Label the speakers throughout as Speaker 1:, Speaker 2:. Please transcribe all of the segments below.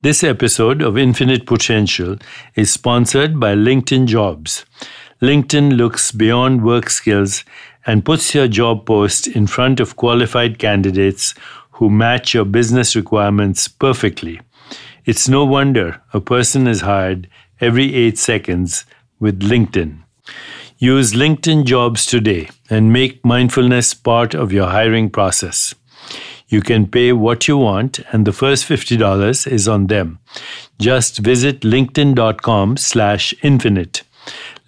Speaker 1: This episode of Infinite Potential is sponsored by LinkedIn Jobs. LinkedIn looks beyond work skills and puts your job post in front of qualified candidates who match your business requirements perfectly. It's no wonder a person is hired every eight seconds with LinkedIn. Use LinkedIn Jobs today and make mindfulness part of your hiring process. You can pay what you want, and the first $50 is on them. Just visit linkedin.com slash infinite.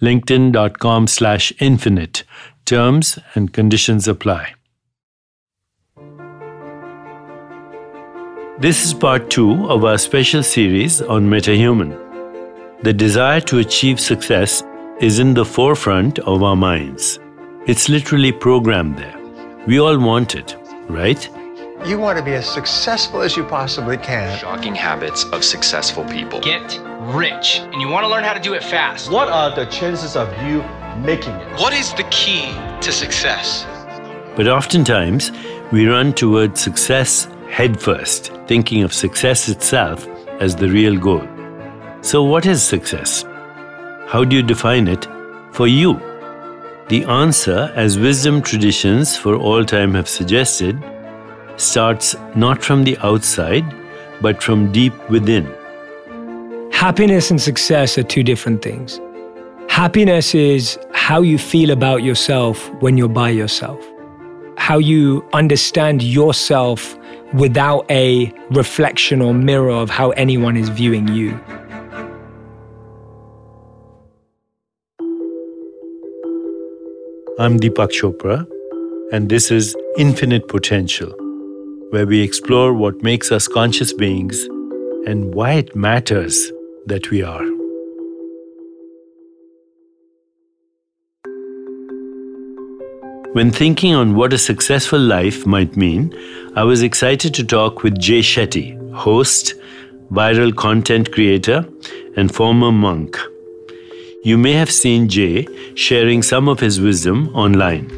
Speaker 1: linkedin.com slash infinite. Terms and conditions apply. This is part two of our special series on MetaHuman. The desire to achieve success is in the forefront of our minds. It's literally programmed there. We all want it, right?
Speaker 2: You want to be as successful as you possibly can.
Speaker 3: Shocking habits of successful people.
Speaker 4: Get rich, and you want to learn how to do it fast.
Speaker 5: What are the chances of you making it?
Speaker 4: What is the key to success?
Speaker 1: But oftentimes, we run towards success headfirst, thinking of success itself as the real goal. So, what is success? How do you define it for you? The answer, as wisdom traditions for all time have suggested, starts not from the outside, but from deep within.
Speaker 6: Happiness and success are two different things. Happiness is how you feel about yourself when you're by yourself, how you understand yourself without a reflection or mirror of how anyone is viewing you.
Speaker 1: I'm Deepak Chopra, and this is Infinite Potential, where we explore what makes us conscious beings and why it matters that we are. When thinking on what a successful life might mean, I was excited to talk with Jay Shetty, host, viral content creator, and former monk. You may have seen Jay sharing some of his wisdom online.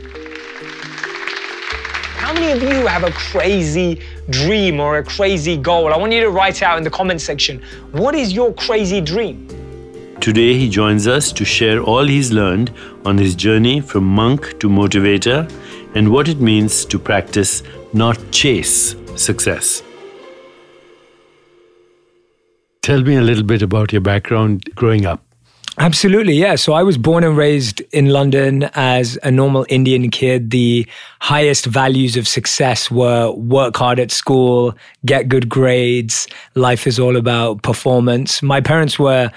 Speaker 4: Many of you have a crazy dream or a crazy goal? I want you to write out in the comment section what is your crazy dream?
Speaker 1: Today, he joins us to share all he's learned on his journey from monk to motivator and what it means to practice, not chase, success. Tell me a little bit about your background growing up.
Speaker 6: Absolutely, yeah. So I was born and raised in London as a normal Indian kid. The highest values of success were work hard at school, get good grades. Life is all about performance. My parents were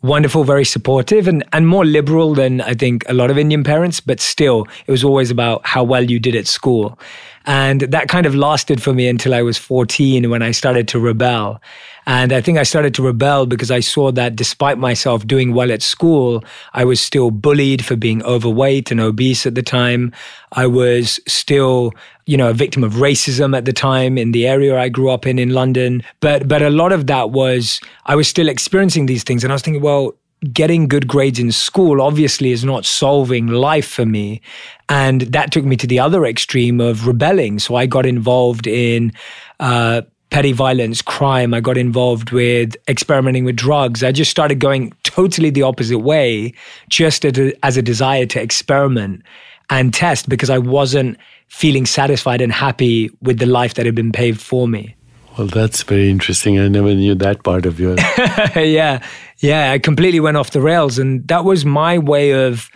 Speaker 6: wonderful, very supportive, and, and more liberal than I think a lot of Indian parents, but still, it was always about how well you did at school. And that kind of lasted for me until I was 14 when I started to rebel. And I think I started to rebel because I saw that despite myself doing well at school, I was still bullied for being overweight and obese at the time. I was still, you know, a victim of racism at the time in the area I grew up in in London. But but a lot of that was I was still experiencing these things and I was thinking, well, getting good grades in school obviously is not solving life for me. And that took me to the other extreme of rebelling. So I got involved in uh, petty violence, crime. I got involved with experimenting with drugs. I just started going totally the opposite way, just as a desire to experiment and test because I wasn't feeling satisfied and happy with the life that had been paved for me.
Speaker 1: Well, that's very interesting. I never knew that part of yours.
Speaker 6: yeah. Yeah. I completely went off the rails. And that was my way of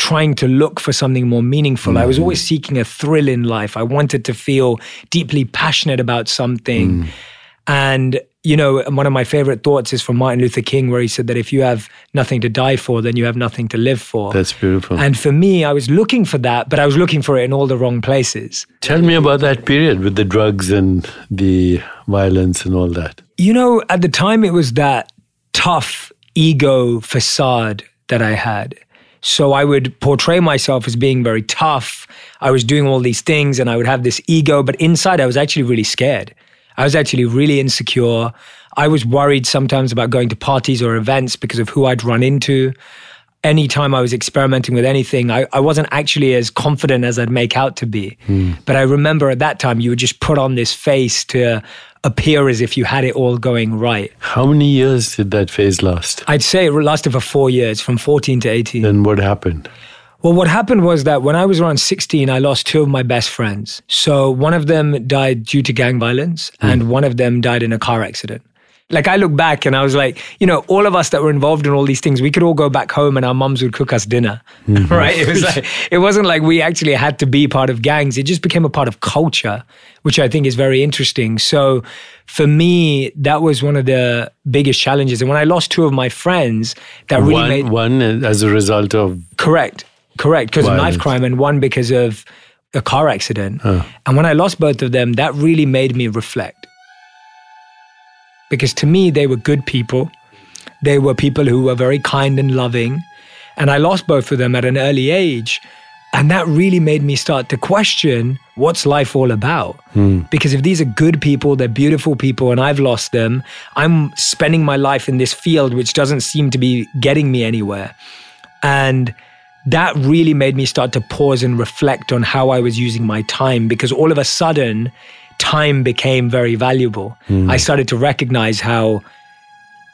Speaker 6: trying to look for something more meaningful. Mm. I was mm. always seeking a thrill in life. I wanted to feel deeply passionate about something. Mm. And, you know, one of my favorite thoughts is from Martin Luther King, where he said that if you have nothing to die for, then you have nothing to live for.
Speaker 1: That's beautiful.
Speaker 6: And for me, I was looking for that, but I was looking for it in all the wrong places.
Speaker 1: Tell me about that period with the drugs and the violence and all that.
Speaker 6: You know, at the time, it was that tough ego facade that I had. So I would portray myself as being very tough. I was doing all these things and I would have this ego, but inside I was actually really scared. I was actually really insecure. I was worried sometimes about going to parties or events because of who I'd run into. Anytime I was experimenting with anything, I, I wasn't actually as confident as I'd make out to be. Mm. But I remember at that time, you would just put on this face to appear as if you had it all going right.
Speaker 1: How many years did that phase last?
Speaker 6: I'd say it lasted for four years, from 14 to 18.
Speaker 1: Then what happened?
Speaker 6: Well, what happened was that when I was around 16, I lost two of my best friends. So one of them died due to gang violence, and hmm. one of them died in a car accident. Like I look back and I was like, you know, all of us that were involved in all these things, we could all go back home and our mums would cook us dinner, mm-hmm. right? It was like it wasn't like we actually had to be part of gangs. It just became a part of culture, which I think is very interesting. So for me, that was one of the biggest challenges. And when I lost two of my friends, that really
Speaker 1: one,
Speaker 6: made
Speaker 1: one as a result of
Speaker 6: Correct, correct. Because of knife crime, and one because of a car accident. And when I lost both of them, that really made me reflect. Because to me, they were good people. They were people who were very kind and loving. And I lost both of them at an early age. And that really made me start to question what's life all about? Hmm. Because if these are good people, they're beautiful people, and I've lost them, I'm spending my life in this field which doesn't seem to be getting me anywhere. And that really made me start to pause and reflect on how I was using my time because all of a sudden, time became very valuable. I hmm. started to recognize how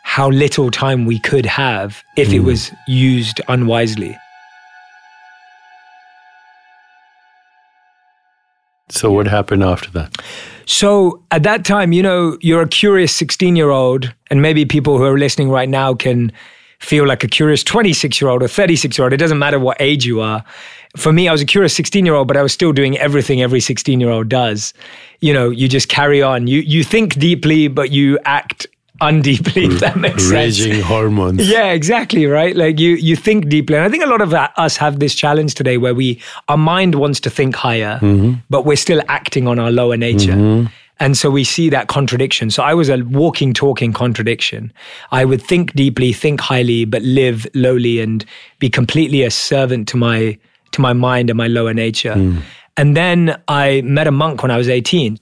Speaker 6: how little time we could have if it hmm. was used unwisely.
Speaker 1: so what happened after that?
Speaker 6: So at that time, you know, you're a curious 16 year old, and maybe people who are listening right now can feel like a curious 26 year old or 36 year old. It doesn't matter what age you are. For me, I was a curious 16 year old, but I was still doing everything every 16 year old does. You know, you just carry on. You you think deeply, but you act undeeply, if that makes sense.
Speaker 1: Raging hormones.
Speaker 6: Yeah, exactly, right? Like you you think deeply. And I think a lot of uh, us have this challenge today where we our mind wants to think higher, but we're still acting on our lower nature. And so we see that contradiction. So I was a walking, talking contradiction. I would think deeply, think highly, but live lowly and be completely a servant to my to my mind and my lower nature. Hmm. And then I met a monk when I was 18.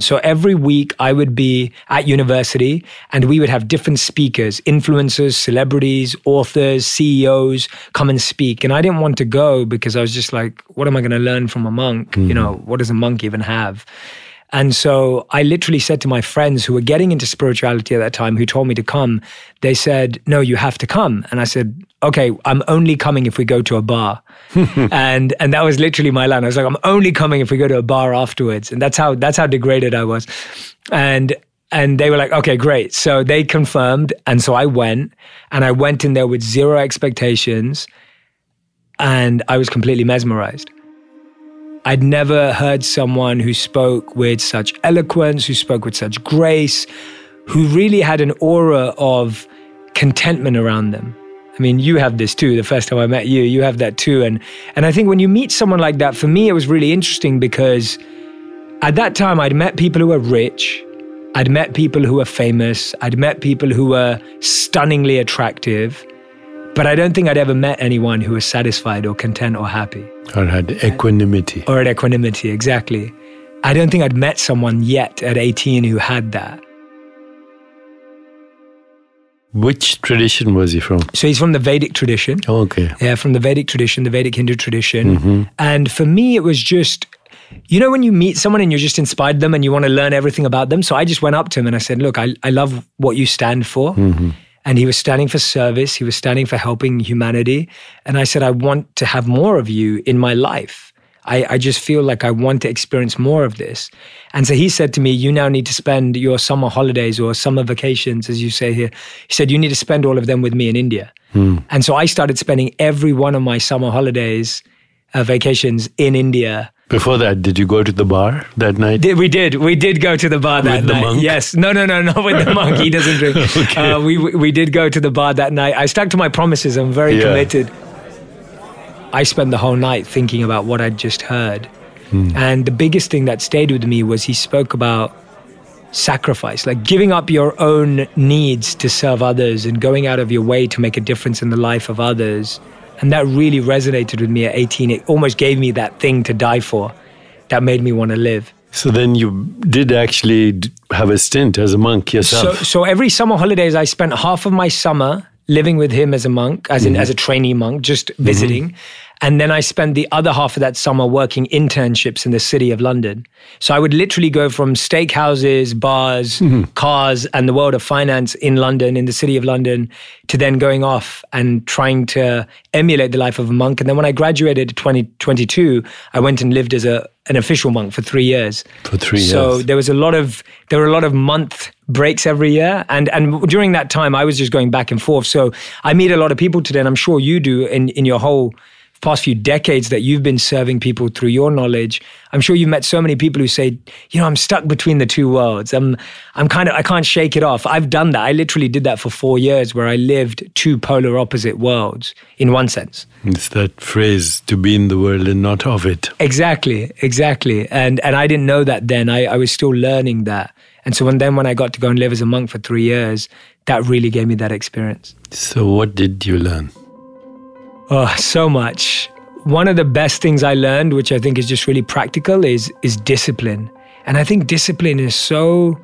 Speaker 6: So every week I would be at university and we would have different speakers, influencers, celebrities, authors, CEOs come and speak. And I didn't want to go because I was just like, what am I going to learn from a monk? You hmm. know, what does a monk even have? And so I literally said to my friends who were getting into spirituality at that time, who told me to come, they said, No, you have to come. And I said, Okay, I'm only coming if we go to a bar. and and that was literally my line. I was like, I'm only coming if we go to a bar afterwards. And that's how that's how degraded I was. And and they were like, okay, great. So they confirmed. And so I went and I went in there with zero expectations and I was completely mesmerized. I'd never heard someone who spoke with such eloquence, who spoke with such grace, who really had an aura of contentment around them. I mean, you have this too. The first time I met you, you have that too. And and I think when you meet someone like that, for me, it was really interesting because at that time I'd met people who were rich, I'd met people who were famous, I'd met people who were stunningly attractive, but I don't think I'd ever met anyone who was satisfied or content or happy
Speaker 1: Or had equanimity.
Speaker 6: or at equanimity, exactly. I don't think I'd met someone yet at 18 who had that.
Speaker 1: Which tradition was he from?
Speaker 6: So he's from the Vedic tradition.
Speaker 1: Oh, okay.
Speaker 6: Yeah, from the Vedic tradition, the Vedic Hindu tradition. Mm-hmm. And for me, it was just, you know, when you meet someone and you're just inspired them and you want to learn everything about them. So I just went up to him and I said, Look, I, I love what you stand for. Mm-hmm. And he was standing for service, he was standing for helping humanity. And I said, I want to have more of you in my life. I, I just feel like I want to experience more of this. And so he said to me, You now need to spend your summer holidays or summer vacations, as you say here. He said, You need to spend all of them with me in India. And so I started spending every one of my summer holidays, uh, vacations in India.
Speaker 1: Before that, did you go to the bar that night?
Speaker 6: Did, we did. We did go to the bar that
Speaker 1: With the
Speaker 6: night.
Speaker 1: monk?
Speaker 6: Yes. No, no, no, not with the monk. He doesn't drink.
Speaker 1: Okay.
Speaker 6: uh, we, we we did go to the bar that night. I stuck to my promises. I'm very
Speaker 1: Yeah.
Speaker 6: committed. I spent the whole night thinking about what I'd just heard.
Speaker 1: Hmm.
Speaker 6: And the biggest thing that stayed with me was he spoke about sacrifice, like giving up your own needs to serve others and going out of your way to make a difference in the life of others. And that really resonated with me at 18. It almost gave me that thing to die for that made me want to live.
Speaker 1: So then you did actually have a stint as a monk yourself.
Speaker 6: so every summer holidays, I spent half of my summer living with him as a monk, as in mm-hmm. as a trainee monk, just visiting. Mm-hmm. And then I spent the other half of that summer working internships in the city of London. So I would literally go from steakhouses, bars, mm-hmm. cars, and the world of finance in London, in the city of London, to then going off and trying to emulate the life of a monk. And then when I graduated in 2022, I went and lived as a an official monk for three years.
Speaker 1: For three
Speaker 6: So
Speaker 1: years.
Speaker 6: So there was a lot of there were a lot of month breaks every year, and and during that time I was just going back and forth. So I meet a lot of people today, and I'm sure you do in in your whole past few decades that you've been serving people through your knowledge. I'm sure you've met so many people who say, you know, I'm stuck between the two worlds. I'm I'm kind of I can't shake it off. I've done that. I literally did that for four years, where I lived two polar opposite worlds in one sense.
Speaker 1: It's that phrase to be in the world and not of it.
Speaker 6: Exactly, exactly. And and I didn't know that then. I, I was still learning that. And so when then when I got to go and live as a monk for three years, that really gave me that experience.
Speaker 1: So, what did you learn?
Speaker 6: Oh, so much. One of the best things I learned, which I think is just really practical, is is discipline. And I think discipline is so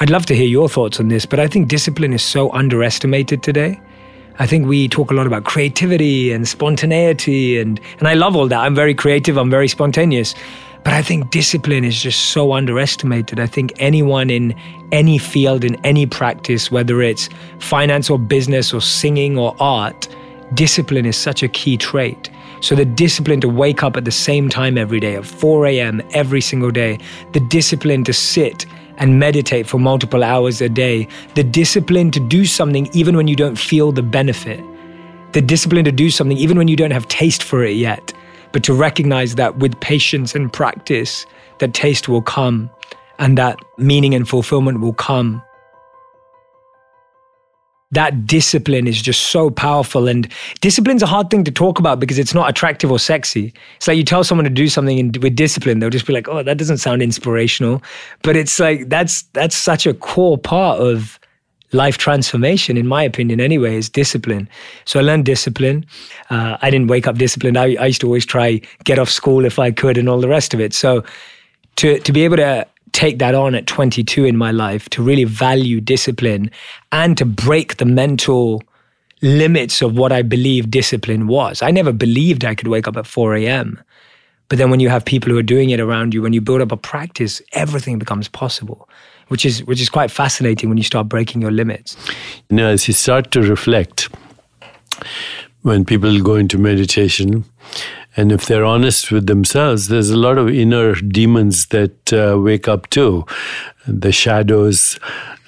Speaker 6: I'd love to hear your thoughts on this, but I think discipline is so underestimated today. I think we talk a lot about creativity and spontaneity and and I love all that. I'm very creative, I'm very spontaneous. But I think discipline is just so underestimated. I think anyone in any field, in any practice, whether it's finance or business or singing or art, discipline is such a key trait. So, the discipline to wake up at the same time every day, at 4 a.m. every single day, the discipline to sit and meditate for multiple hours a day, the discipline to do something even when you don't feel the benefit, the discipline to do something even when you don't have taste for it yet, but to recognize that with patience and practice, that taste will come and that meaning and fulfillment will come that discipline is just so powerful. And discipline's a hard thing to talk about because it's not attractive or sexy. It's like you tell someone to do something in, with discipline, they'll just be like, "Oh, that doesn't sound inspirational." But it's like that's that's such a core part of life transformation, in my opinion. Anyway, is discipline. So I learned discipline. Uh, I didn't wake up disciplined. I, I used to always try get off school if I could, and all the rest of it. So to to be able to take that on at 22 in my life to really value discipline and to break the mental limits of what I believe discipline was. I never believed I could wake up at 4 a.m. But then when you have people who are doing it around you, when you build up a practice, everything becomes possible, which is which is quite fascinating when you start breaking your limits.
Speaker 1: You know, as you start to reflect, when people go into meditation, and if they're honest with themselves, there's a lot of inner demons that uh, wake up too. The shadows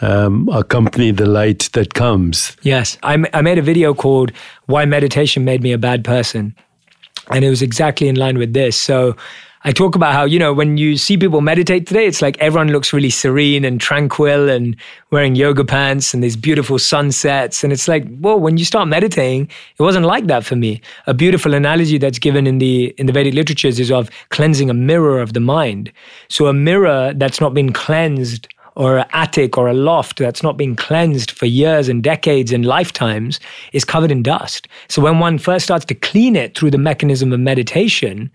Speaker 1: um, accompany the light that comes.
Speaker 6: Yes. I, m- I made a video called Why Meditation Made Me a Bad Person. And it was exactly in line with this. So I talk about how, you know, when you see people meditate today, it's like everyone looks really serene and tranquil and wearing yoga pants and these beautiful sunsets. And it's like, well, when you start meditating, it wasn't like that for me. A beautiful analogy that's given in the in the Vedic literatures is of cleansing a mirror of the mind. So a mirror that's not been cleansed or an attic or a loft that's not been cleansed for years and decades and lifetimes is covered in dust. So when one first starts to clean it through the mechanism of meditation,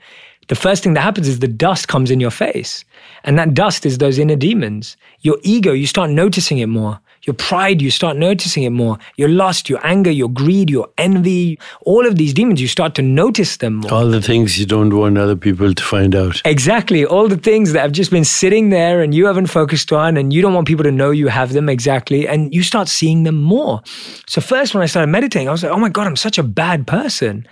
Speaker 6: the first thing that happens is the dust comes in your face. And that dust is those inner demons. Your ego, you start noticing it more. Your pride, you start noticing it more. Your lust, your anger, your greed, your envy, all of these demons, you start to notice them more.
Speaker 1: All the things you don't want other people to find out.
Speaker 6: Exactly. All the things that have just been sitting there and you haven't focused on and you don't want people to know you have them exactly. And you start seeing them more. So, first, when I started meditating, I was like, oh my God, I'm such a bad person.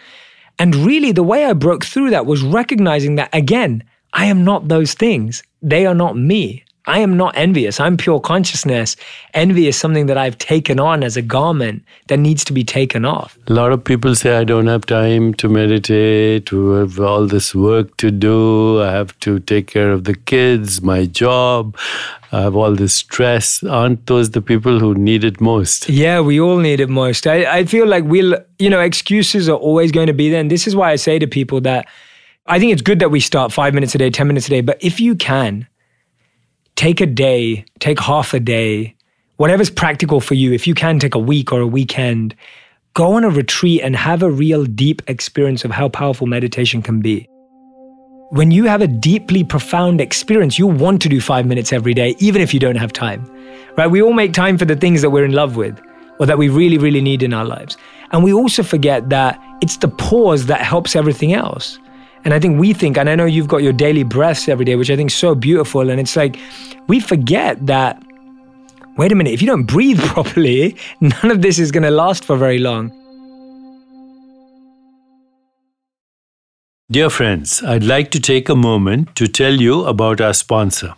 Speaker 6: And really, the way I broke through that was recognizing that, again, I am not those things. They are not me. I am not envious. I'm pure consciousness. Envy is something that I've taken on as a garment that needs to be taken off.
Speaker 1: A lot of people say, I don't have time to meditate, to have all this work to do. I have to take care of the kids, my job. Have all this stress. Aren't those the people who need it most?
Speaker 6: Yeah, we all need it most. I, I feel like we'll, you know, excuses are always going to be there. And this is why I say to people that I think it's good that we start five minutes a day, 10 minutes a day. But if you can, take a day, take half a day, whatever's practical for you. If you can take a week or a weekend, go on a retreat and have a real deep experience of how powerful meditation can be. When you have a deeply profound experience, you want to do five minutes every day, even if you don't have time, right? We all make time for the things that we're in love with. or that we really, really need in our lives. And we also forget that it's the pause that helps everything else. And I think we think, and I know you've got your daily breaths every day, which I think is so beautiful. And it's like we forget that, wait a minute, if you don't breathe properly, none of this is going to last for very long.
Speaker 1: Dear friends, I'd like to take a moment to tell you about our sponsor.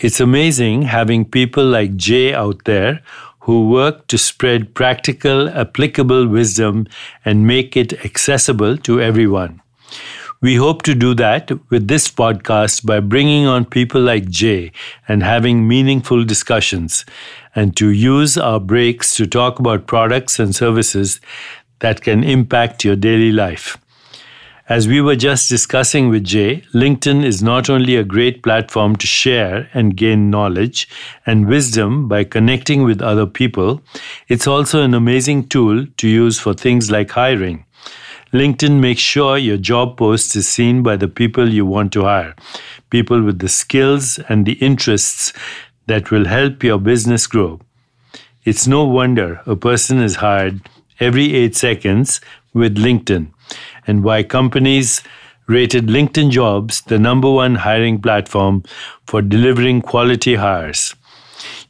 Speaker 1: It's amazing having people like Jay out there who work to spread practical, applicable wisdom and make it accessible to everyone. We hope to do that with this podcast by bringing on people like Jay and having meaningful discussions, and to use our breaks to talk about products and services that can impact your daily life. As we were just discussing with Jay, LinkedIn is not only a great platform to share and gain knowledge and wisdom by connecting with other people, it's also an amazing tool to use for things like hiring. LinkedIn makes sure your job post is seen by the people you want to hire, people with the skills and the interests that will help your business grow. It's no wonder a person is hired every eight seconds with LinkedIn and why companies rated LinkedIn Jobs the number one hiring platform for delivering quality hires.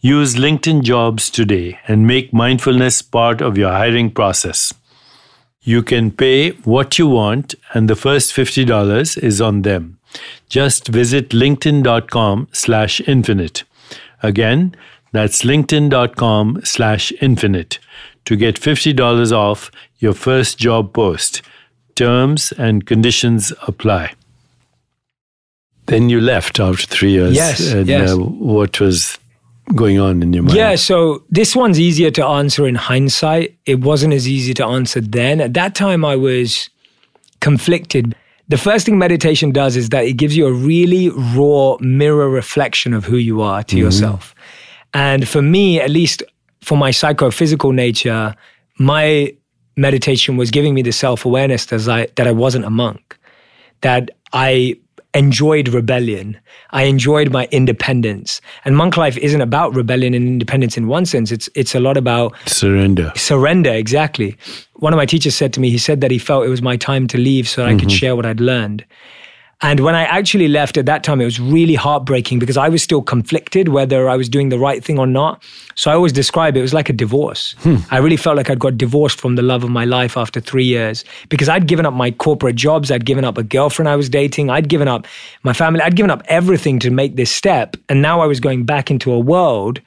Speaker 1: Use LinkedIn Jobs today and make mindfulness part of your hiring process. You can pay what you want, and the first $50 is on them. Just visit linkedin.com slash infinite. Again, that's linkedin.com slash infinite to get $50 off your first job post. Terms and conditions apply. Then you left after three years.
Speaker 6: Yes,
Speaker 1: And
Speaker 6: yes.
Speaker 1: Uh, what was going on in your mind?
Speaker 6: Yeah, so this one's easier to answer in hindsight. It wasn't as easy to answer then. At that time, I was conflicted. The first thing meditation does is that it gives you a really raw mirror reflection of who you are to yourself. And for me, at least for my psychophysical nature, my meditation was giving me the self awareness that I, that I wasn't a monk, that I enjoyed rebellion. I enjoyed my independence. And monk life isn't about rebellion and independence in one sense. It's it's a lot about
Speaker 1: Surrender.
Speaker 6: surrender exactly one of my teachers said to me he said that he felt it was my time to leave so that i could mm-hmm. share what i'd learned and when i actually left at that time it was really heartbreaking because i was still conflicted whether i was doing the right thing or not. So i always describe it, it was like a divorce. Hmm. I really felt like i'd got divorced from the love of my life after three years because i'd given up my corporate jobs i'd given up a girlfriend i was dating i'd given up my family i'd given up everything to make this step. And now i was going back into a world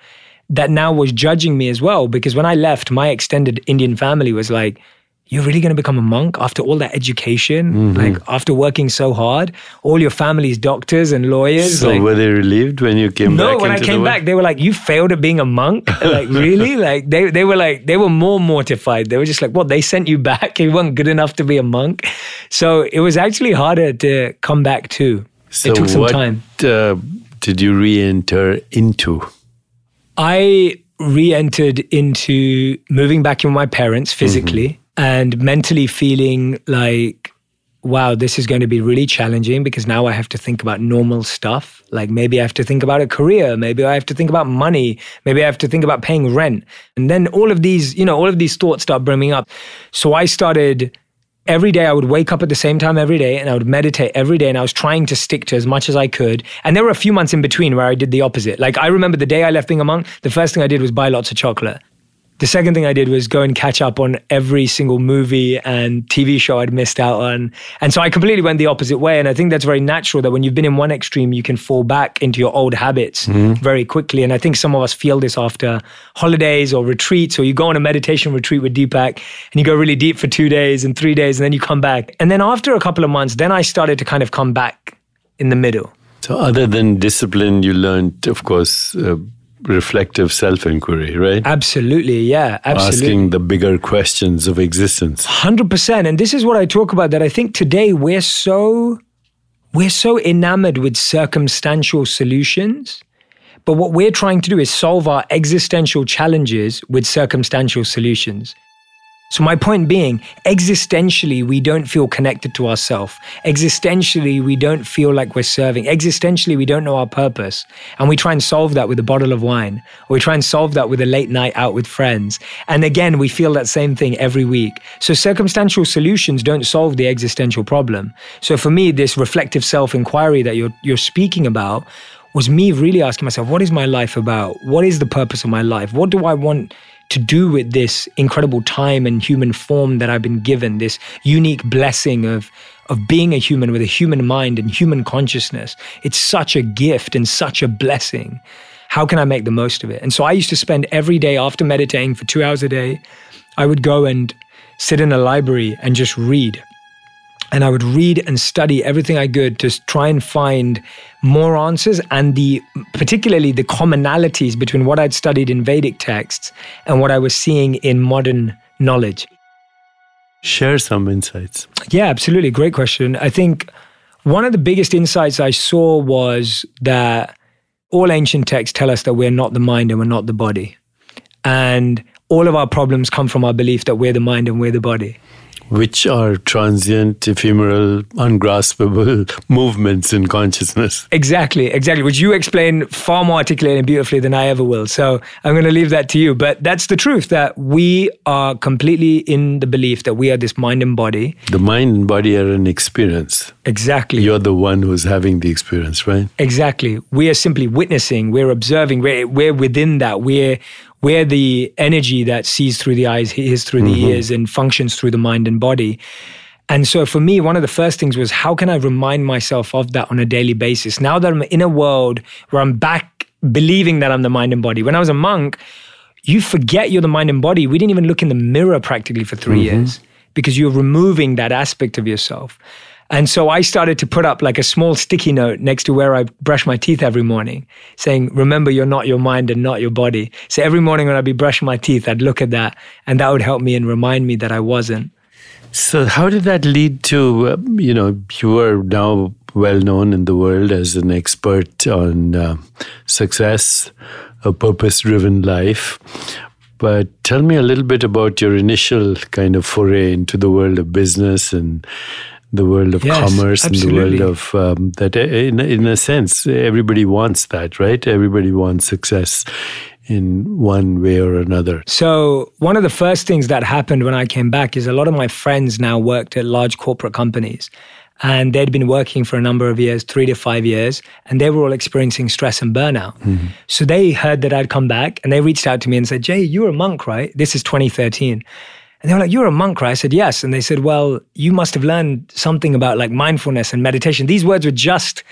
Speaker 6: that now was judging me as well because when I left, my extended Indian family was like, You're really going to become a monk after all that education?
Speaker 1: Mm-hmm.
Speaker 6: Like, after working so hard? All your family's doctors and lawyers?
Speaker 1: So
Speaker 6: like,
Speaker 1: were they relieved when you came back?
Speaker 6: no, when I came
Speaker 1: the
Speaker 6: back, they were like, "You failed at being a monk." Like, really? Like they they were like they were more mortified. They were just like, "What? They sent you back? You weren't good enough to be a monk." So it was actually harder to come back too.
Speaker 1: So
Speaker 6: it took some
Speaker 1: what,
Speaker 6: time.
Speaker 1: Uh, did you re-enter into?
Speaker 6: I re-entered into moving back in with my parents physically and mentally feeling like wow this is going to be really challenging because now i have to think about normal stuff like maybe i have to think about a career maybe i have to think about money maybe i have to think about paying rent and then all of these you know all of these thoughts start brimming up so i started every day I would wake up at the same time every day and I would meditate every day and I was trying to stick to as much as I could. And there were a few months in between where I did the opposite. Like I remember the day I left being a monk, the first thing I did was buy lots of chocolate. The second thing I did was go and catch up on every single movie and TV show I'd missed out on. And so I completely went the opposite way. And I think that's very natural that when you've been in one extreme, you can fall back into your old habits very quickly. And I think some of us feel this after holidays or retreats, or you go on a meditation retreat with Deepak and you go really deep for two days and three days, and then you come back. And then after a couple of months, then I started to kind of come back in the middle.
Speaker 1: So, other than discipline, you learned, of course, uh, reflective self-inquiry, right?
Speaker 6: Absolutely. Yeah. Absolutely.
Speaker 1: Asking the bigger questions of existence.
Speaker 6: 100% and this is what i talk about that i think today we're so we're so enamored with circumstantial solutions but what we're trying to do is solve our existential challenges with circumstantial solutions So, my point being, existentially, we don't feel connected to ourselves. Existentially, we don't feel like we're serving. Existentially, we don't know our purpose. And we try and solve that with a bottle of wine, or we try and solve that with a late night out with friends. And again, we feel that same thing every week. So, circumstantial solutions don't solve the existential problem. So, for me, this reflective self inquiry that you're, you're speaking about was me really asking myself, what is my life about? What is the purpose of my life? What do I want? To do with this incredible time and human form that I've been given, this unique blessing of, of being a human with a human mind and human consciousness. It's such a gift and such a blessing. How can I make the most of it? And so I used to spend every day after meditating for two hours a day, I would go and sit in a library and just read and I would read and study everything I could to try and find more answers and the particularly the commonalities between what I'd studied in Vedic texts and what I was seeing in modern knowledge.
Speaker 1: Share some insights.
Speaker 6: Yeah, absolutely. Great question. I think one of the biggest insights I saw was that all ancient texts tell us that we're not the mind and we're not the body. And all of our problems come from our belief that we're the mind and we're the body
Speaker 1: which are transient, ephemeral, ungraspable movements in consciousness.
Speaker 6: Exactly, exactly, which you explain far more articulately and beautifully than I ever will. So I'm going to leave that to you. But that's the truth that we are completely in the belief that we are this mind and body.
Speaker 1: The mind and body are an experience.
Speaker 6: Exactly.
Speaker 1: You're the one who's having the experience, right?
Speaker 6: Exactly. We are simply witnessing, we're observing, we're, we're within that. We're where the energy that sees through the eyes, hears through the mm-hmm. ears, and functions through the mind and body. And so for me, one of the first things was how can I remind myself of that on a daily basis? Now that I'm in a world where I'm back believing that I'm the mind and body. When I was a monk, you forget you're the mind and body. We didn't even look in the mirror practically for 3 mm-hmm. years because you're removing that aspect of yourself. And so I started to put up like a small sticky note next to where I brush my teeth every morning, saying, Remember, you're not your mind and not your body. So every morning when I'd be brushing my teeth, I'd look at that, and that would help me and remind me that I wasn't.
Speaker 1: So, how did that lead to, uh, you know, you are now well known in the world as an expert on uh, success, a purpose driven life. But tell me a little bit about your initial kind of foray into the world of business and the world of yes, commerce absolutely. and the world of um, that in, in a sense everybody wants that right everybody wants success in one way or another
Speaker 6: so one of the first things that happened when i came back is a lot of my friends now worked at large corporate companies and they'd been working for a number of years, three to five years, and they were all experiencing stress and burnout. Mm-hmm. So they heard that I'd come back and they reached out to me and said, Jay, you're a monk, right? This is 2013. And they were like, You're a monk, right? I said, Yes. And they said, Well, you must have learned something about like mindfulness and meditation. These words were just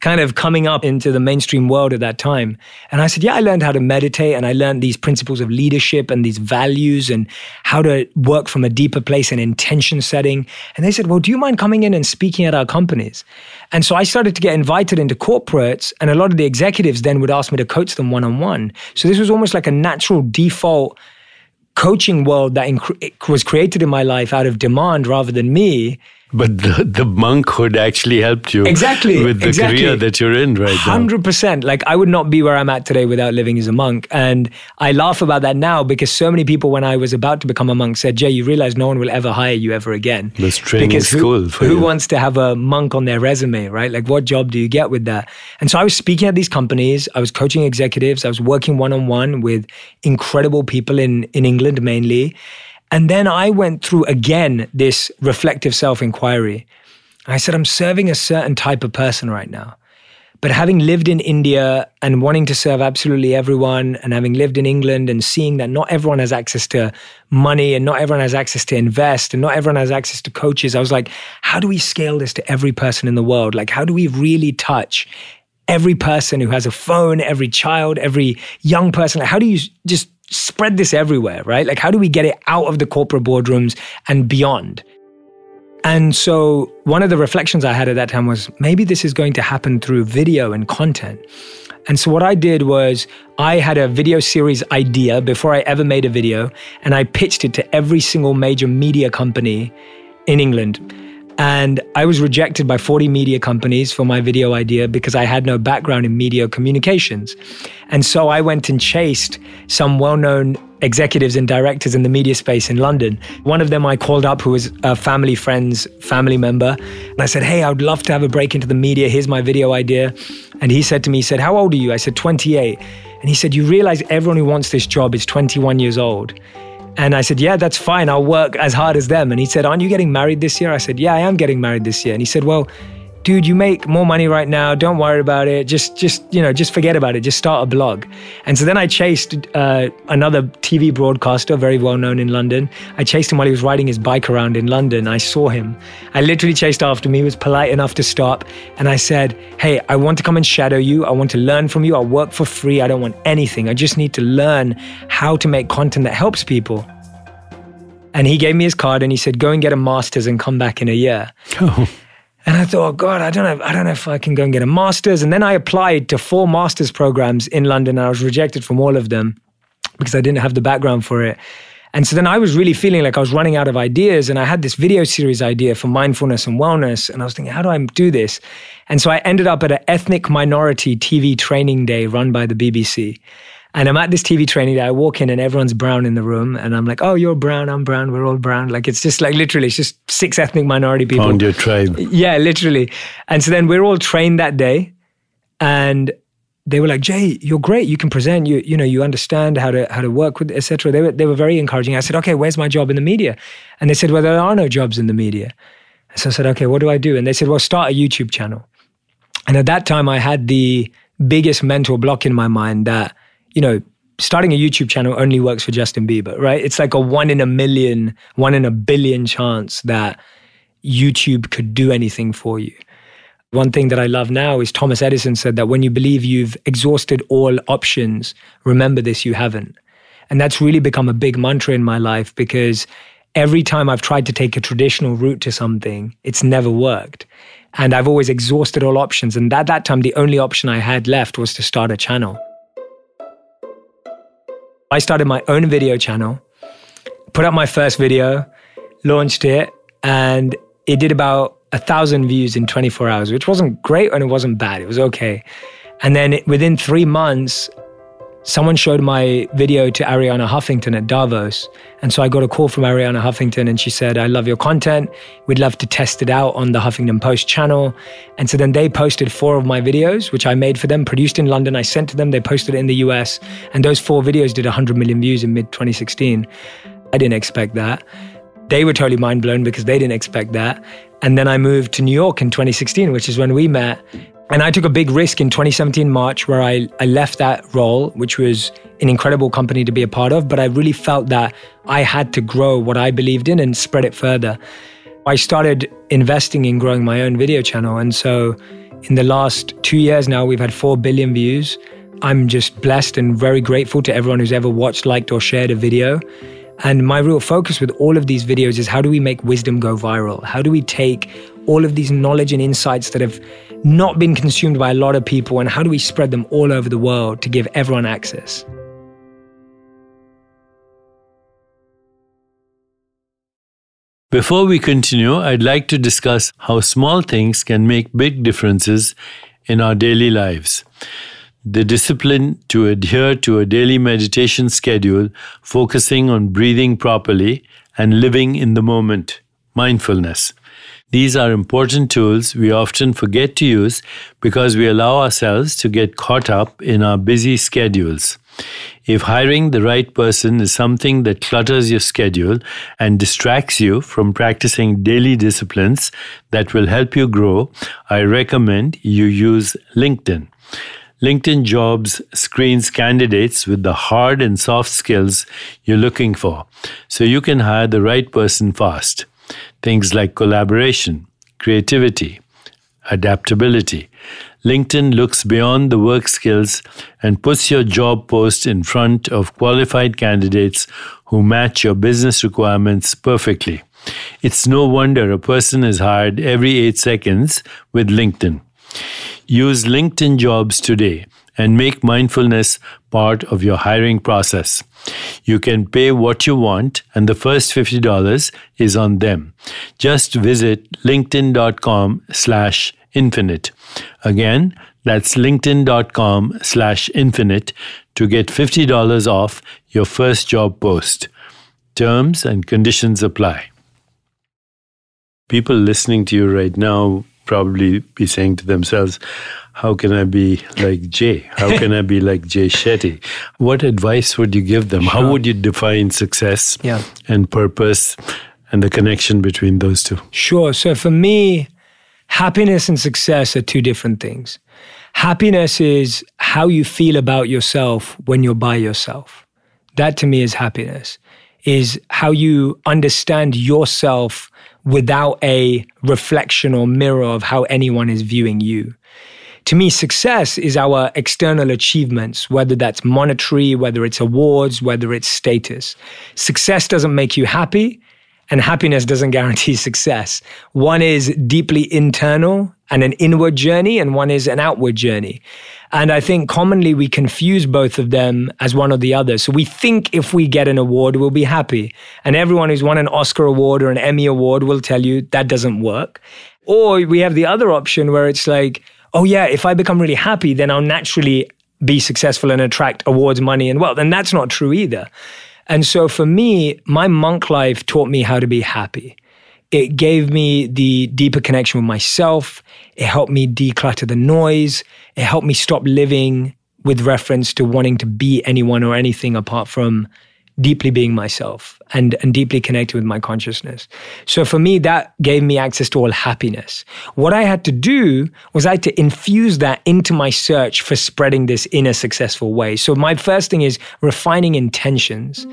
Speaker 6: kind of coming up into the mainstream world at that time. And I said, Yeah, I learned how to meditate and I learned these principles of leadership and these values and how to work from a deeper place and intention setting. And they said, Well, do you mind coming in and speaking at our companies? And so I started to get invited into corporates, and a lot of the executives then would ask me to coach them one on one. So this was almost like a natural default coaching world that inc- was created in my life out of demand rather than me
Speaker 1: but the, the monkhood actually helped you
Speaker 6: exactly
Speaker 1: with the
Speaker 6: exactly.
Speaker 1: career that you're in right 100%.
Speaker 6: now 100%. Like I would not be where I'm at today without living as a monk. And I laugh about that now because so many people when I was about to become a monk said, Jay, you realize no one will ever hire you ever again.
Speaker 1: This training
Speaker 6: because
Speaker 1: school
Speaker 6: who,
Speaker 1: for
Speaker 6: who
Speaker 1: you.
Speaker 6: wants to have a monk on their resume, right? Like what job do you get with that? And so I was speaking at these companies, I was coaching executives, I was working one-on-one with incredible people in, in England mainly. And then I went through again this reflective self inquiry. I said, I'm serving a certain type of person right now. But having lived in India and wanting to serve absolutely everyone, and having lived in England and seeing that not everyone has access to money and not everyone has access to invest and not everyone has access to coaches, I was like, how do we scale this to every person in the world? Like, how do we really touch every person who has a phone, every child, every young person? Like, how do you just spread this everywhere, right? Like, how do we get it out of the corporate boardrooms and beyond? And so one of the reflections I had at that time was maybe this is going to happen through video and content. And so what I did was I had a video series idea before I ever made a video, and I pitched it to every single major media company in England. And I was rejected by 40 media companies for my video idea because I had no background in media communications. And so I went and chased some well known executives and directors in the media space in London. One of them I called up who was a family friend's family member. And I said, Hey, I would love to have a break into the media. Here's my video idea. And he said to me, he said, How old are you? I said, 28. And he said, You realize everyone who wants this job is 21 years old. And I said, Yeah, that's fine. I'll work as hard as them. And he said, Aren't you getting married this year? I said, Yeah, I am getting married this year. And he said, Well, dude, you make more money right now. Don't worry about it. Just, just, you know, just forget about it. Just start a blog. And so then I chased uh, another TV broadcaster, very well known in London. I chased him while he was riding his bike around in London. I saw him. I literally chased after him. He was polite enough to stop. And I said, Hey, I want to come and shadow you. I want to learn from you. I'll work for free. I don't want anything. I just need to learn how to make content that helps people. And he gave me his card and he said, Go and get a master's and come back in a year.
Speaker 1: Oh.
Speaker 6: And I thought, oh God, I don't know, I don't know if I can go and get a master's. And then I applied to four master's programs in London and I was rejected from all of them because I didn't have the background for it. And so then I was really feeling like I was running out of ideas. And I had this video series idea for mindfulness and wellness. And I was thinking, how do I do this? And so I ended up at an ethnic minority TV training day run by the BBC. And I'm at this TV training day. I walk in and everyone's brown in the room. And I'm like, oh, you're brown. I'm brown. We're all brown. Like, it's just like literally, it's just six ethnic minority people.
Speaker 1: Found your tribe.
Speaker 6: Yeah, literally. And so then we're all trained that day. And they were like, Jay, you're great. You can present. You you know you understand how to how to work with etc. They were they were very encouraging. I said, okay, where's my job in the media? And they said, well, there are no jobs in the media. So I said, okay, what do I do? And they said, well, start a YouTube channel. And at that time, I had the biggest mental block in my mind that you know, starting a YouTube channel only works for Justin Bieber, right? It's like a one in a million, one in a billion chance that YouTube could do anything for you. One thing that I love now is Thomas Edison said that when you believe you've exhausted all options, remember this, you haven't. And that's really become a big mantra in my life because every time I've tried to take a traditional route to something, it's never worked. And I've always exhausted all options. And at that time, the only option I had left was to start a channel. I started my own video channel, put up my first video, launched it, and it did about a thousand views in 24 hours, which wasn't great and it wasn't bad. It was okay. And then within three months, someone showed my video to Arianna Huffington at Davos. And so I got a call from Arianna Huffington and she said, I love your content. We'd love to test it out on the Huffington Post channel. And so then they posted four of my videos, which I made for them, produced in London. I sent to them, they posted it in the US. And those four videos did 100 million views in mid 2016. I didn't expect that. They were totally mind blown because they didn't expect that. And then I moved to New York in 2016, which is when we met. And I took a big risk in 2017 March where I, I left that role, which was an incredible company to be a part of, but I really felt that I had to grow what I believed in and spread it further. I started investing in growing my own video channel. And so in the last two years now, we've had 4 billion views. I'm just blessed and very grateful to everyone who's ever watched, liked, or shared a video. And my real focus with all of these videos is how do we make wisdom go viral? How do we take all of these knowledge and insights that have not been consumed by a lot of people and how do we spread them all over the world to give everyone access?
Speaker 1: Before we continue, I'd like to discuss how small things can make big differences in our daily lives the discipline to adhere to a daily meditation schedule focusing on breathing properly and living in the moment, mindfulness. These are important tools we often forget to use because we allow ourselves to get caught up in our busy schedules. If hiring the right person is something that clutters your schedule and distracts you from practicing daily disciplines that will help you grow, I recommend you use LinkedIn. LinkedIn Jobs screens candidates with the hard and soft skills you're looking for, so you can hire the right person fast. Things like collaboration, creativity, adaptability. LinkedIn looks beyond the work skills and puts your job post in front of qualified candidates who match your business requirements perfectly. It's no wonder a person is hired every eight seconds with LinkedIn. Use LinkedIn Jobs today and make mindfulness part of your hiring process. You can pay what you want, and the first $50 is on them. Just visit linkedin.com slash infinite. Again, that's linkedin.com slash infinite to get $50 off your first job post. Terms and conditions apply. People listening to you right now probably be saying to themselves, how can I be like Jay? How can I be like Jay Shetty? What advice would you give them? Sure. How would you define success
Speaker 6: yeah.
Speaker 1: and purpose and the connection between those two?
Speaker 6: Sure. So for me, happiness and success are two different things. Happiness is how you feel about yourself when you're by yourself. That to me is happiness, is how you understand yourself without a reflection or mirror of how anyone is viewing you. To me, success is our external achievements, whether that's monetary, whether it's awards, whether it's status. Success doesn't make you happy, and happiness doesn't guarantee success. One is deeply internal and an inward journey, and one is an outward journey. And I think commonly we confuse both of them as one or the other. So we think if we get an award, we'll be happy. And everyone who's won an Oscar award or an Emmy award will tell you that doesn't work. Or we have the other option where it's like, oh, yeah, if I become really happy, then I'll naturally be successful and attract awards, money, and wealth. And that's not true either. And so for me, my monk life taught me how to be happy. It gave me the deeper connection with myself. It helped me declutter the noise. It helped me stop living with reference to wanting to be anyone or anything apart from deeply being myself and, and deeply connected with my consciousness. So for me, that gave me access to all happiness. What I had to do was I had to infuse that into my search for spreading this in a successful way. So my first thing is refining intentions.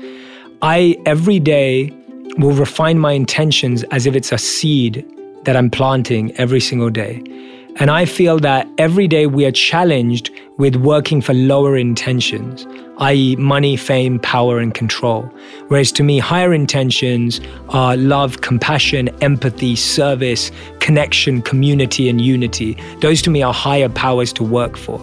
Speaker 6: I every day will refine my intentions as if it's a seed that I'm planting every single day. And I feel that every day we are challenged with working for lower intentions, i.e., money, fame, power, and control. Whereas to me, higher intentions are love, compassion, empathy, service, connection, community, and unity. Those to me are higher powers to work for.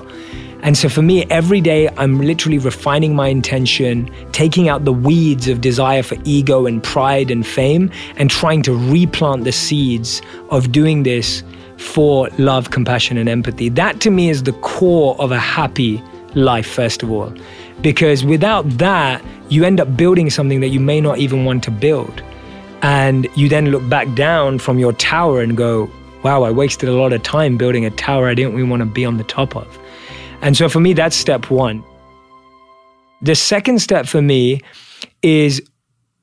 Speaker 6: And so for me, every day I'm literally refining my intention, taking out the weeds of desire for ego and pride and fame, and trying to replant the seeds of doing this for love, compassion, and empathy. That to me is the core of a happy life, first of all. Because without that, you end up building something that you may not even want to build. And you then look back down from your tower and go, wow, I wasted a lot of time building a tower I didn't even want to be on the top of. And so for me, that's step one. The second step for me is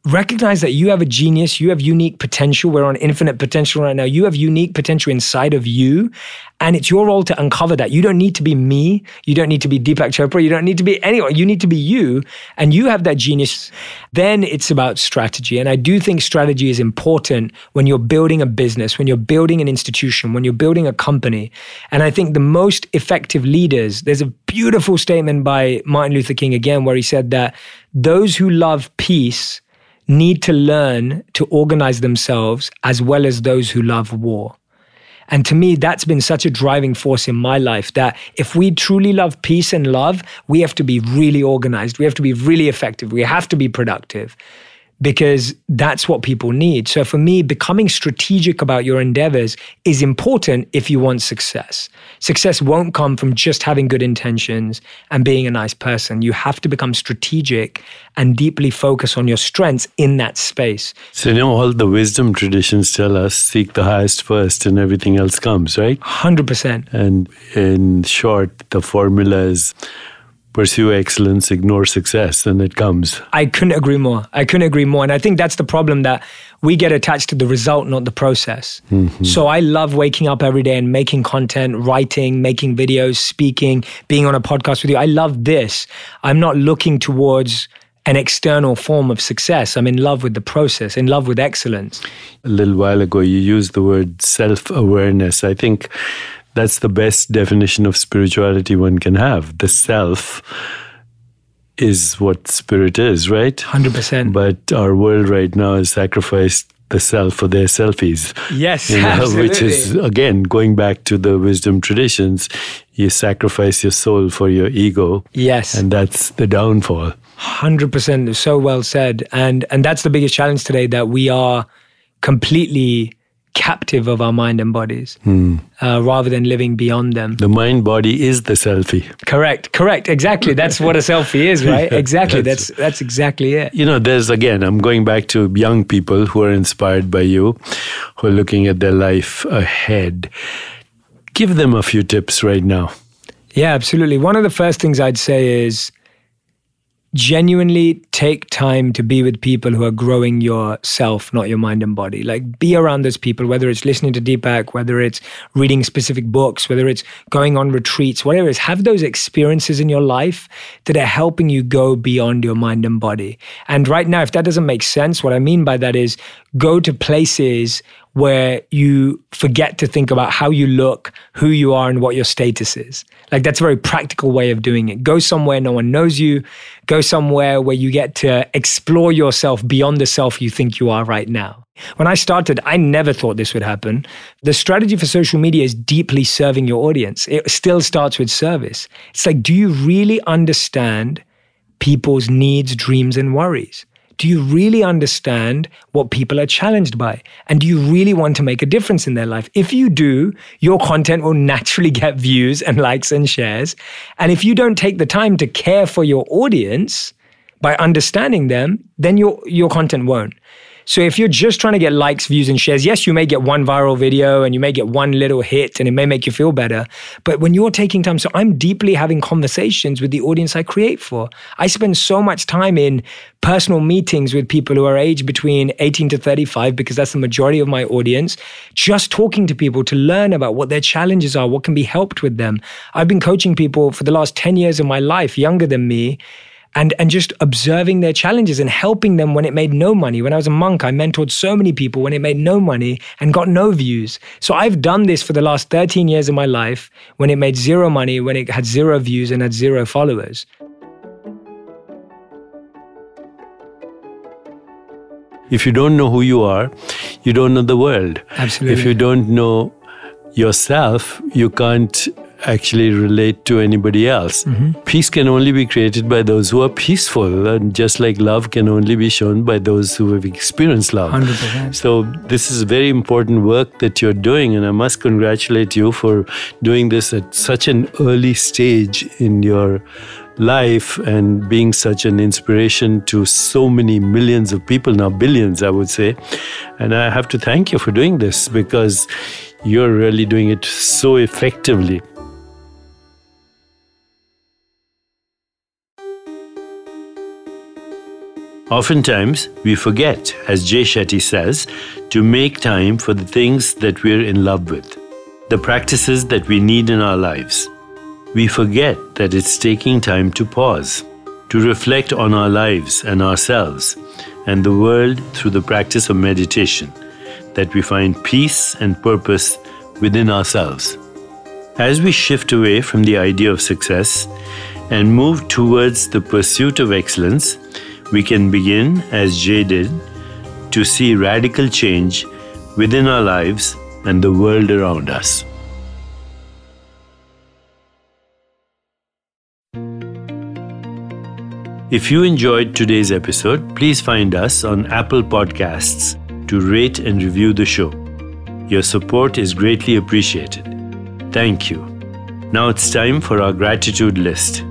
Speaker 6: recognize that you have a genius, you have unique potential. We're on infinite potential right now. You have unique potential inside of you. And it's your role to uncover that. You don't need to be me. You don't need to be Deepak Chopra. You don't need to be anyone. You need to be you. And you have that genius. Then it's about strategy. And I do think strategy is important when you're building a business, when you're building an institution, when you're building a company. And I think the most effective leaders, there's a beautiful statement by Martin Luther King again, where he said that those who love peace need to learn to organize themselves as well as those who love war. And to me, that's been such a driving force in my life that if we truly love peace and love, we have to be really organized. We have to be really effective. We have to be productive because that's what people need. So for me, becoming strategic about your endeavors is important if you want success. Success won't come from just having good intentions and being a nice person. You have to become strategic and deeply focus on your strengths in that space.
Speaker 1: So, you know, all the wisdom traditions tell us seek the highest first and everything else comes, right?
Speaker 6: 100%.
Speaker 1: And in short, the formula is pursue excellence, ignore success, and it comes.
Speaker 6: I couldn't agree more. I couldn't agree more. And I think that's the problem that we get attached to the result, not the process. Mm-hmm. So I love waking up every day and making content, writing, making videos, speaking, being on a podcast with you. I love this. I'm not looking towards an external form of success. I'm in love with the process, in love with excellence.
Speaker 1: A little while ago, you used the word self awareness. I think that's the best definition of spirituality one can have. The self is what spirit is, right?
Speaker 6: 100%.
Speaker 1: But our world right now has sacrificed the self for their selfies.
Speaker 6: Yes,
Speaker 1: You know,
Speaker 6: absolutely.
Speaker 1: which is again going back to the wisdom traditions. You sacrifice your soul for your ego,
Speaker 6: yes.
Speaker 1: and that's the downfall.
Speaker 6: Hundred percent, so well said, and and that's the biggest challenge today that we are completely captive of our mind and bodies, uh, rather than living beyond them.
Speaker 1: The mind body is the selfie.
Speaker 6: Correct, correct, exactly. That's what a selfie is, right? Exactly.
Speaker 1: that's-
Speaker 6: That's that's exactly it.
Speaker 1: You know, there's again, I'm going back to young people who are inspired by you, who are looking at their life ahead. Give them a few tips right now.
Speaker 6: Yeah, absolutely. One of the first things I'd say is genuinely take time to be with people who are growing yourself, not your mind and body. Like be around those people, whether it's listening to Deepak, whether it's reading specific books, whether it's going on retreats, whatever it is, have those experiences in your life that are helping you go beyond your mind and body. And right now, if that doesn't make sense, what I mean by that is go to places where you forget to think about how you look, who you are, and what your status is. Like that's a very practical way of doing it. Go somewhere no one knows you. Go somewhere where you get to explore yourself beyond the self you think you are right now. When I started, I never thought this would happen. The strategy for social media is deeply serving your audience. It still starts with service. It's like, do you really understand people's needs, dreams, and worries? Do you really understand what people are challenged by? And do you really want to make a difference in their life? If you do, your content will naturally get views and likes and shares. And if you don't take the time to care for your audience by understanding them, then your, your content won't. So if you're just trying to get likes, views, and shares, yes, you may get one viral video and you may get one little hit and it may make you feel better. But when you're taking time, so I'm deeply having conversations with the audience I create for. I spend so much time in personal meetings with people who are aged between 18 to 35 because that's the majority of my audience, just talking to people to learn about what their challenges are, what can be helped with them. I've been coaching people for the last 10 years of my life, younger than me and and just observing their challenges and helping them when it made no money. When I was a monk, I mentored so many people when it made no money and got no views. So I've done this for the last 13 years of my life when it made zero money, when it had zero views and had zero followers.
Speaker 1: If you don't know who you are, you don't know the world.
Speaker 6: Absolutely.
Speaker 1: If you don't know yourself, you can't actually relate to anybody else. Mm-hmm. Peace can only be created by those who are peaceful, and just like love can only be shown by those who have experienced love.
Speaker 6: 100%.
Speaker 1: So, this is very important work that you're doing, and I must congratulate you for doing this at such an early stage in your life and being such an inspiration to so many millions of people, now billions, I would say. And I have to thank you for doing this because you're really doing it so effectively. Oftentimes, we forget, as Jay Shetty says, to make time for the things that we're in love with, the practices that we need in our lives. We forget that it's taking time to pause, to reflect on our lives and ourselves and the world through the practice of meditation, that we find peace and purpose within ourselves. As we shift away from the idea of success and move towards the pursuit of excellence, we can begin, as Jay did, to see radical change within our lives and the world around us. If you enjoyed today's episode, please find us on Apple Podcasts to rate and review the show. Your support is greatly appreciated. Thank you. Now it's time for our gratitude list.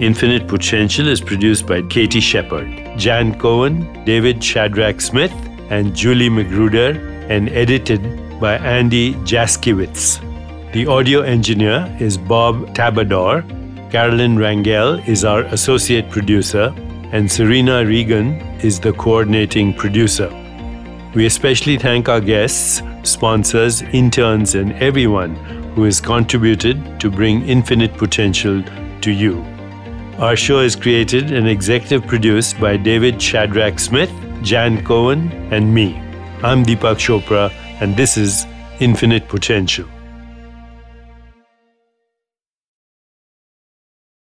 Speaker 1: Infinite Potential is produced by Katie Shepard, Jan Cohen, David Shadrach Smith, and Julie Magruder, and edited by Andy Jaskiewicz. The audio engineer is Bob Tabador. Carolyn Rangel is our associate producer, and Serena Regan is the coordinating producer. We especially thank our guests, sponsors, interns, and everyone who has contributed to bring infinite potential to you. Our show is created and executive produced by David Shadrach Smith, Jan Cohen, and me. I'm Deepak Chopra, and this is Infinite Potential.